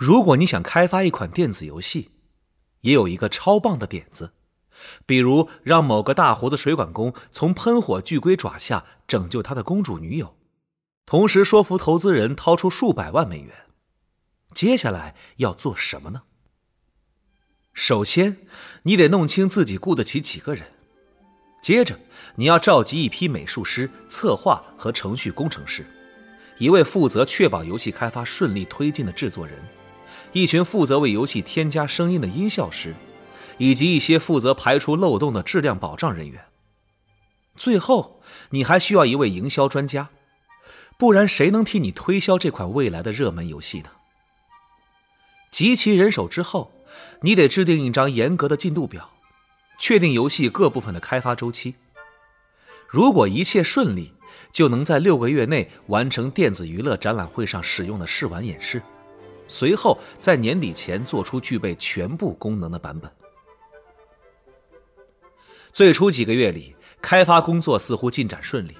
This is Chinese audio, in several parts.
如果你想开发一款电子游戏，也有一个超棒的点子，比如让某个大胡子水管工从喷火巨龟爪下拯救他的公主女友，同时说服投资人掏出数百万美元。接下来要做什么呢？首先，你得弄清自己雇得起几个人。接着，你要召集一批美术师、策划和程序工程师，一位负责确保游戏开发顺利推进的制作人，一群负责为游戏添加声音的音效师，以及一些负责排除漏洞的质量保障人员。最后，你还需要一位营销专家，不然谁能替你推销这款未来的热门游戏呢？集齐人手之后，你得制定一张严格的进度表，确定游戏各部分的开发周期。如果一切顺利，就能在六个月内完成电子娱乐展览会上使用的试玩演示，随后在年底前做出具备全部功能的版本。最初几个月里，开发工作似乎进展顺利，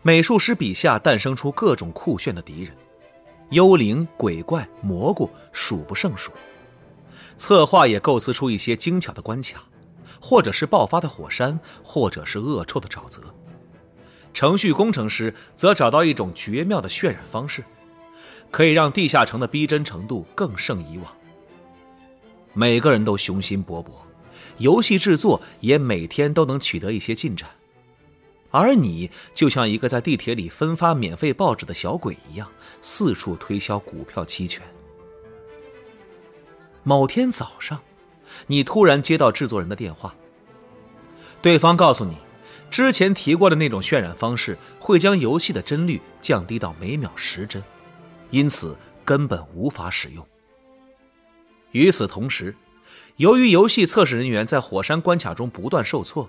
美术师笔下诞生出各种酷炫的敌人。幽灵、鬼怪、蘑菇数不胜数，策划也构思出一些精巧的关卡，或者是爆发的火山，或者是恶臭的沼泽。程序工程师则找到一种绝妙的渲染方式，可以让地下城的逼真程度更胜以往。每个人都雄心勃勃，游戏制作也每天都能取得一些进展。而你就像一个在地铁里分发免费报纸的小鬼一样，四处推销股票期权。某天早上，你突然接到制作人的电话，对方告诉你，之前提过的那种渲染方式会将游戏的帧率降低到每秒十帧，因此根本无法使用。与此同时，由于游戏测试人员在火山关卡中不断受挫。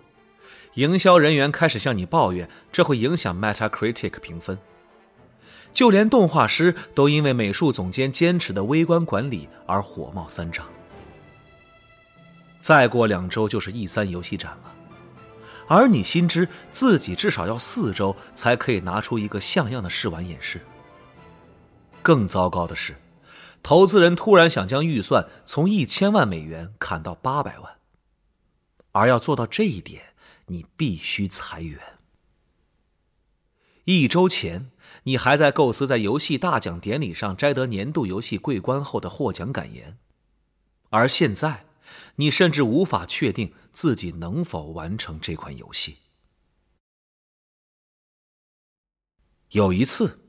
营销人员开始向你抱怨，这会影响 Metacritic 评分。就连动画师都因为美术总监坚持的微观管理而火冒三丈。再过两周就是 E 三游戏展了，而你心知自己至少要四周才可以拿出一个像样的试玩演示。更糟糕的是，投资人突然想将预算从一千万美元砍到八百万，而要做到这一点。你必须裁员。一周前，你还在构思在游戏大奖典礼上摘得年度游戏桂冠后的获奖感言，而现在，你甚至无法确定自己能否完成这款游戏。有一次，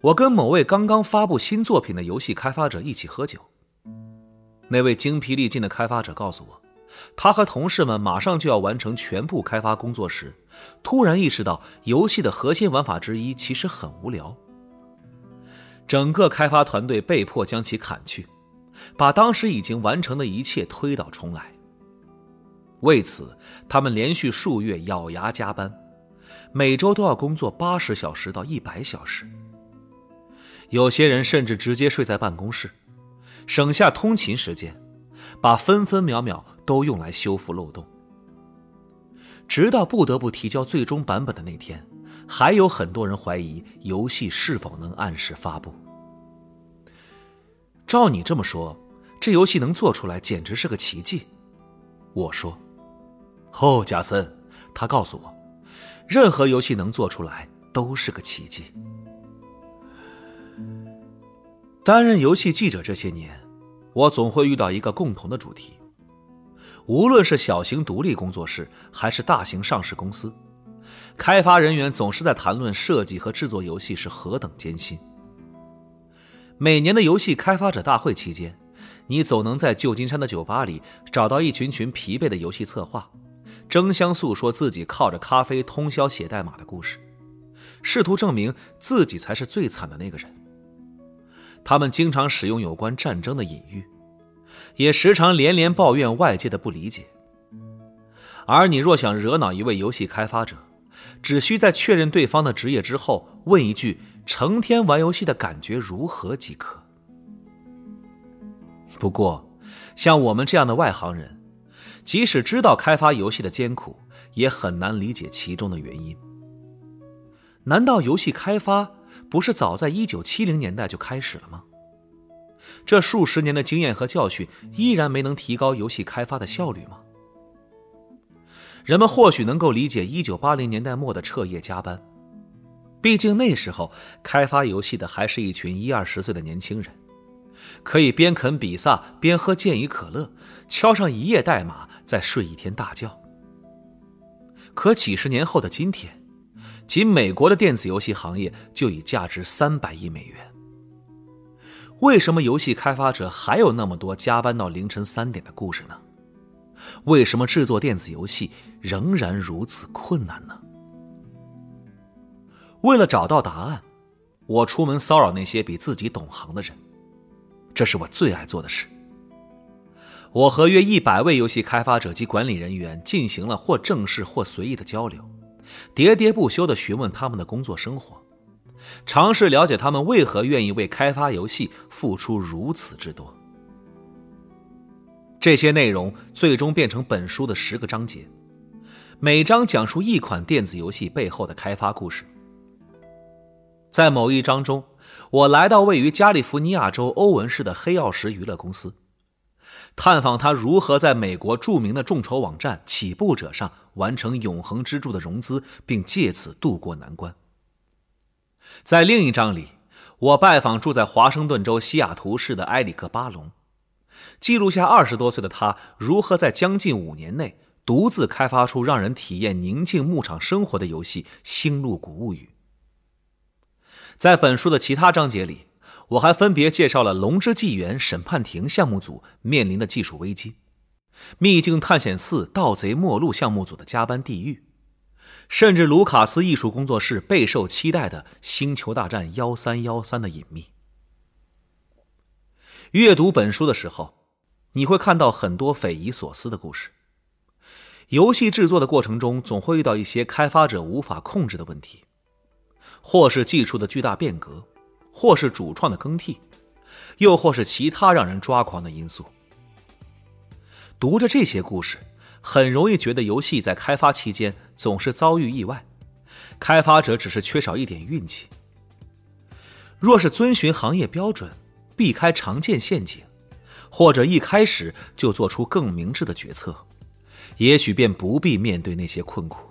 我跟某位刚刚发布新作品的游戏开发者一起喝酒，那位精疲力尽的开发者告诉我。他和同事们马上就要完成全部开发工作时，突然意识到游戏的核心玩法之一其实很无聊。整个开发团队被迫将其砍去，把当时已经完成的一切推倒重来。为此，他们连续数月咬牙加班，每周都要工作八十小时到一百小时。有些人甚至直接睡在办公室，省下通勤时间。把分分秒秒都用来修复漏洞，直到不得不提交最终版本的那天，还有很多人怀疑游戏是否能按时发布。照你这么说，这游戏能做出来简直是个奇迹。我说：“哦，贾森。”他告诉我：“任何游戏能做出来都是个奇迹。”担任游戏记者这些年。我总会遇到一个共同的主题，无论是小型独立工作室还是大型上市公司，开发人员总是在谈论设计和制作游戏是何等艰辛。每年的游戏开发者大会期间，你总能在旧金山的酒吧里找到一群群疲惫的游戏策划，争相诉说自己靠着咖啡通宵写代码的故事，试图证明自己才是最惨的那个人。他们经常使用有关战争的隐喻，也时常连连抱怨外界的不理解。而你若想惹恼一位游戏开发者，只需在确认对方的职业之后，问一句“成天玩游戏的感觉如何”即可。不过，像我们这样的外行人，即使知道开发游戏的艰苦，也很难理解其中的原因。难道游戏开发？不是早在一九七零年代就开始了吗？这数十年的经验和教训依然没能提高游戏开发的效率吗？人们或许能够理解1980年代末的彻夜加班，毕竟那时候开发游戏的还是一群一二十岁的年轻人，可以边啃比萨边喝健怡可乐，敲上一夜代码，再睡一天大觉。可几十年后的今天，仅美国的电子游戏行业就已价值三百亿美元。为什么游戏开发者还有那么多加班到凌晨三点的故事呢？为什么制作电子游戏仍然如此困难呢？为了找到答案，我出门骚扰那些比自己懂行的人，这是我最爱做的事。我和约一百位游戏开发者及管理人员进行了或正式或随意的交流，喋喋不休的询问他们的工作生活，尝试了解他们为何愿意为开发游戏付出如此之多。这些内容最终变成本书的十个章节，每章讲述一款电子游戏背后的开发故事。在某一章中，我来到位于加利福尼亚州欧文市的黑曜石娱乐公司，探访他如何在美国著名的众筹网站起步者上完成永恒之柱的融资，并借此渡过难关。在另一章里，我拜访住在华盛顿州西雅图市的埃里克·巴隆。记录下二十多岁的他如何在将近五年内独自开发出让人体验宁静牧场生活的游戏《星露谷物语》。在本书的其他章节里，我还分别介绍了《龙之纪元》审判庭项目组面临的技术危机，《秘境探险四：盗贼末路》项目组的加班地狱，甚至卢卡斯艺术工作室备受期待的《星球大战幺三幺三》的隐秘。阅读本书的时候。你会看到很多匪夷所思的故事。游戏制作的过程中，总会遇到一些开发者无法控制的问题，或是技术的巨大变革，或是主创的更替，又或是其他让人抓狂的因素。读着这些故事，很容易觉得游戏在开发期间总是遭遇意外，开发者只是缺少一点运气。若是遵循行业标准，避开常见陷阱。或者一开始就做出更明智的决策，也许便不必面对那些困苦。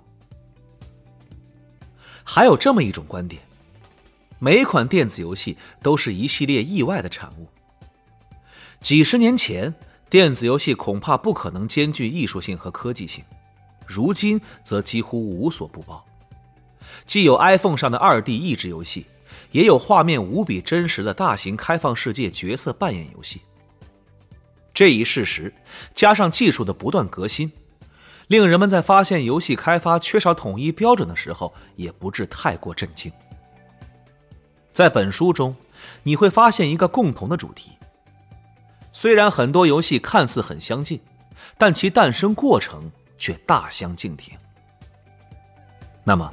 还有这么一种观点：每款电子游戏都是一系列意外的产物。几十年前，电子游戏恐怕不可能兼具艺术性和科技性，如今则几乎无所不包。既有 iPhone 上的二 D 益智游戏，也有画面无比真实的大型开放世界角色扮演游戏。这一事实，加上技术的不断革新，令人们在发现游戏开发缺少统一标准的时候，也不致太过震惊。在本书中，你会发现一个共同的主题：虽然很多游戏看似很相近，但其诞生过程却大相径庭。那么，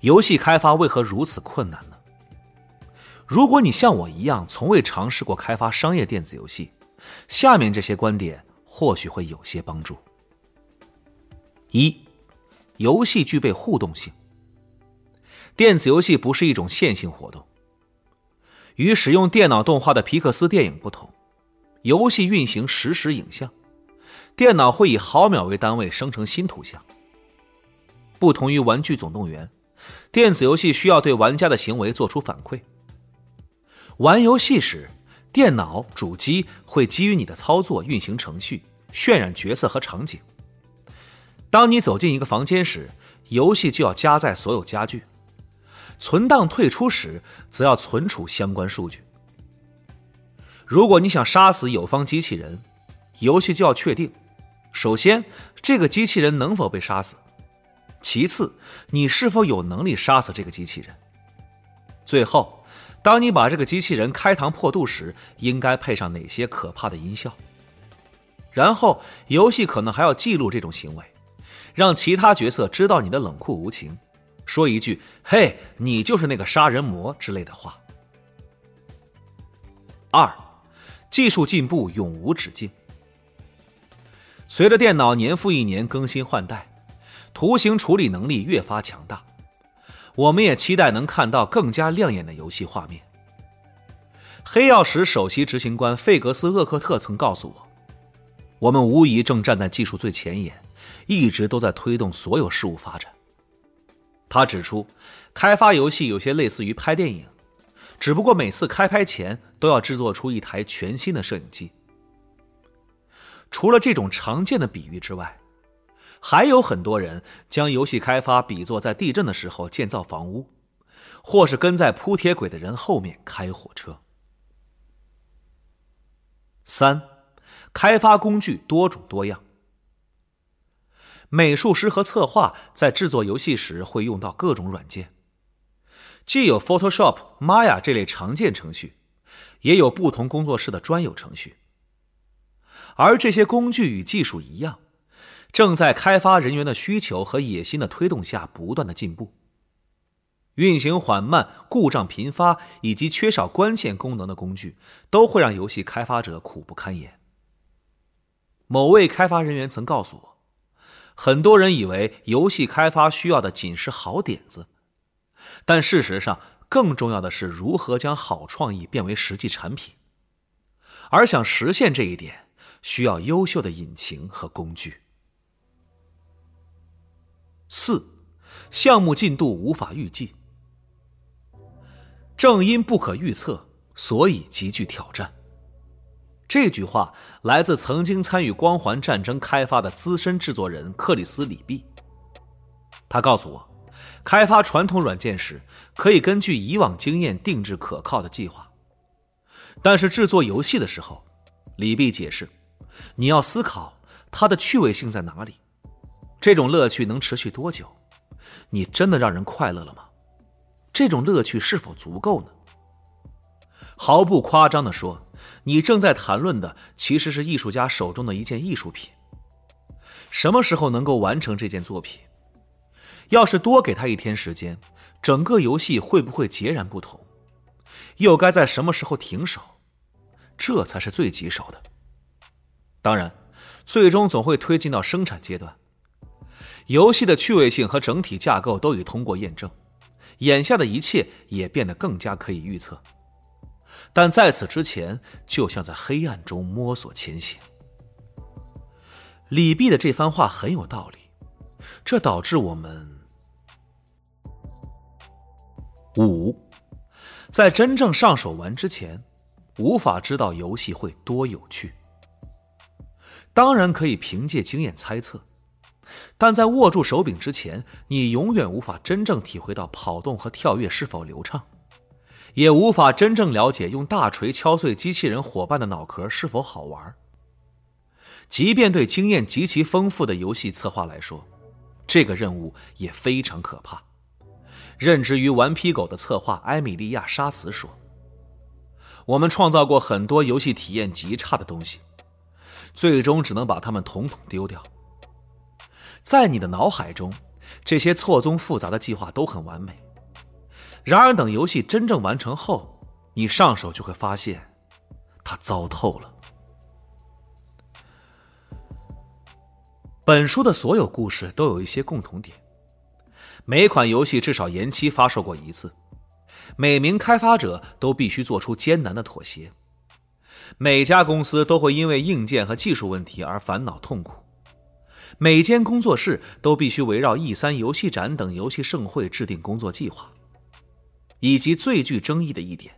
游戏开发为何如此困难呢？如果你像我一样从未尝试过开发商业电子游戏，下面这些观点或许会有些帮助。一，游戏具备互动性。电子游戏不是一种线性活动。与使用电脑动画的皮克斯电影不同，游戏运行实时影像，电脑会以毫秒为单位生成新图像。不同于《玩具总动员》，电子游戏需要对玩家的行为做出反馈。玩游戏时。电脑主机会基于你的操作运行程序，渲染角色和场景。当你走进一个房间时，游戏就要加载所有家具；存档退出时，则要存储相关数据。如果你想杀死友方机器人，游戏就要确定：首先，这个机器人能否被杀死；其次，你是否有能力杀死这个机器人；最后。当你把这个机器人开膛破肚时，应该配上哪些可怕的音效？然后，游戏可能还要记录这种行为，让其他角色知道你的冷酷无情，说一句“嘿，你就是那个杀人魔”之类的话。二，技术进步永无止境。随着电脑年复一年更新换代，图形处理能力越发强大。我们也期待能看到更加亮眼的游戏画面。黑曜石首席执行官费格斯·厄克特曾告诉我：“我们无疑正站在技术最前沿，一直都在推动所有事物发展。”他指出，开发游戏有些类似于拍电影，只不过每次开拍前都要制作出一台全新的摄影机。除了这种常见的比喻之外，还有很多人将游戏开发比作在地震的时候建造房屋，或是跟在铺铁轨的人后面开火车。三，开发工具多种多样。美术师和策划在制作游戏时会用到各种软件，既有 Photoshop、Maya 这类常见程序，也有不同工作室的专有程序。而这些工具与技术一样，正在开发人员的需求和野心的推动下不断的进步。运行缓慢、故障频发以及缺少关键功能的工具，都会让游戏开发者苦不堪言。某位开发人员曾告诉我，很多人以为游戏开发需要的仅是好点子，但事实上，更重要的是如何将好创意变为实际产品。而想实现这一点，需要优秀的引擎和工具。四，项目进度无法预计。正因不可预测，所以极具挑战。这句话来自曾经参与《光环战争》开发的资深制作人克里斯·里毕。他告诉我，开发传统软件时可以根据以往经验定制可靠的计划，但是制作游戏的时候，李毕解释。你要思考它的趣味性在哪里，这种乐趣能持续多久？你真的让人快乐了吗？这种乐趣是否足够呢？毫不夸张地说，你正在谈论的其实是艺术家手中的一件艺术品。什么时候能够完成这件作品？要是多给他一天时间，整个游戏会不会截然不同？又该在什么时候停手？这才是最棘手的。当然，最终总会推进到生产阶段。游戏的趣味性和整体架构都已通过验证，眼下的一切也变得更加可以预测。但在此之前，就像在黑暗中摸索前行。李泌的这番话很有道理，这导致我们五，在真正上手玩之前，无法知道游戏会多有趣。当然可以凭借经验猜测，但在握住手柄之前，你永远无法真正体会到跑动和跳跃是否流畅，也无法真正了解用大锤敲碎机器人伙伴的脑壳是否好玩。即便对经验极其丰富的游戏策划来说，这个任务也非常可怕。任职于顽皮狗的策划埃米利亚·沙茨说：“我们创造过很多游戏体验极差的东西。”最终只能把它们统统丢掉。在你的脑海中，这些错综复杂的计划都很完美。然而，等游戏真正完成后，你上手就会发现，它糟透了。本书的所有故事都有一些共同点：每款游戏至少延期发售过一次，每名开发者都必须做出艰难的妥协。每家公司都会因为硬件和技术问题而烦恼痛苦，每间工作室都必须围绕 E 三游戏展等游戏盛会制定工作计划，以及最具争议的一点，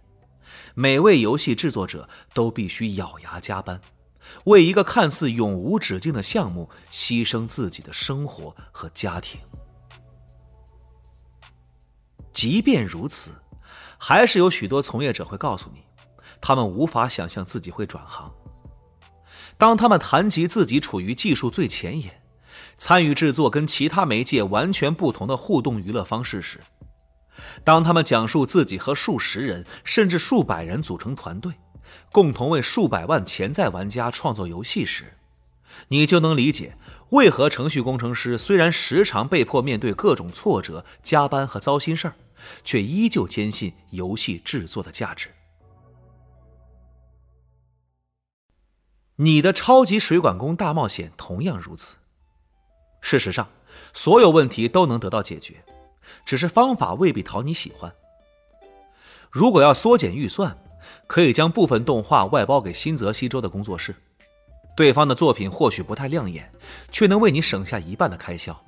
每位游戏制作者都必须咬牙加班，为一个看似永无止境的项目牺牲自己的生活和家庭。即便如此，还是有许多从业者会告诉你。他们无法想象自己会转行。当他们谈及自己处于技术最前沿，参与制作跟其他媒介完全不同的互动娱乐方式时，当他们讲述自己和数十人甚至数百人组成团队，共同为数百万潜在玩家创作游戏时，你就能理解为何程序工程师虽然时常被迫面对各种挫折、加班和糟心事儿，却依旧坚信游戏制作的价值。你的超级水管工大冒险同样如此。事实上，所有问题都能得到解决，只是方法未必讨你喜欢。如果要缩减预算，可以将部分动画外包给新泽西州的工作室。对方的作品或许不太亮眼，却能为你省下一半的开销。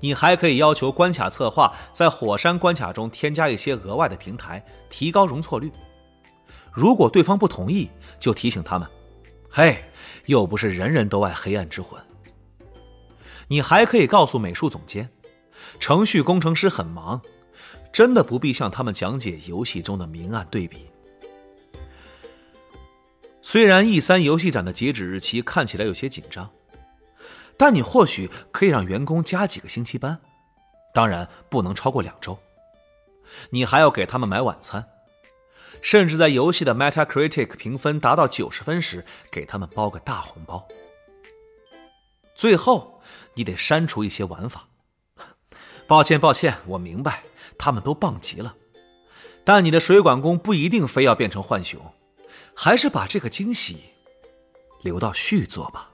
你还可以要求关卡策划在火山关卡中添加一些额外的平台，提高容错率。如果对方不同意，就提醒他们：“嘿，又不是人人都爱黑暗之魂。”你还可以告诉美术总监，程序工程师很忙，真的不必向他们讲解游戏中的明暗对比。虽然 E 三游戏展的截止日期看起来有些紧张，但你或许可以让员工加几个星期班，当然不能超过两周。你还要给他们买晚餐，甚至在游戏的 Metacritic 评分达到九十分时，给他们包个大红包。最后，你得删除一些玩法。抱歉，抱歉，我明白，他们都棒极了，但你的水管工不一定非要变成浣熊。还是把这个惊喜留到续作吧。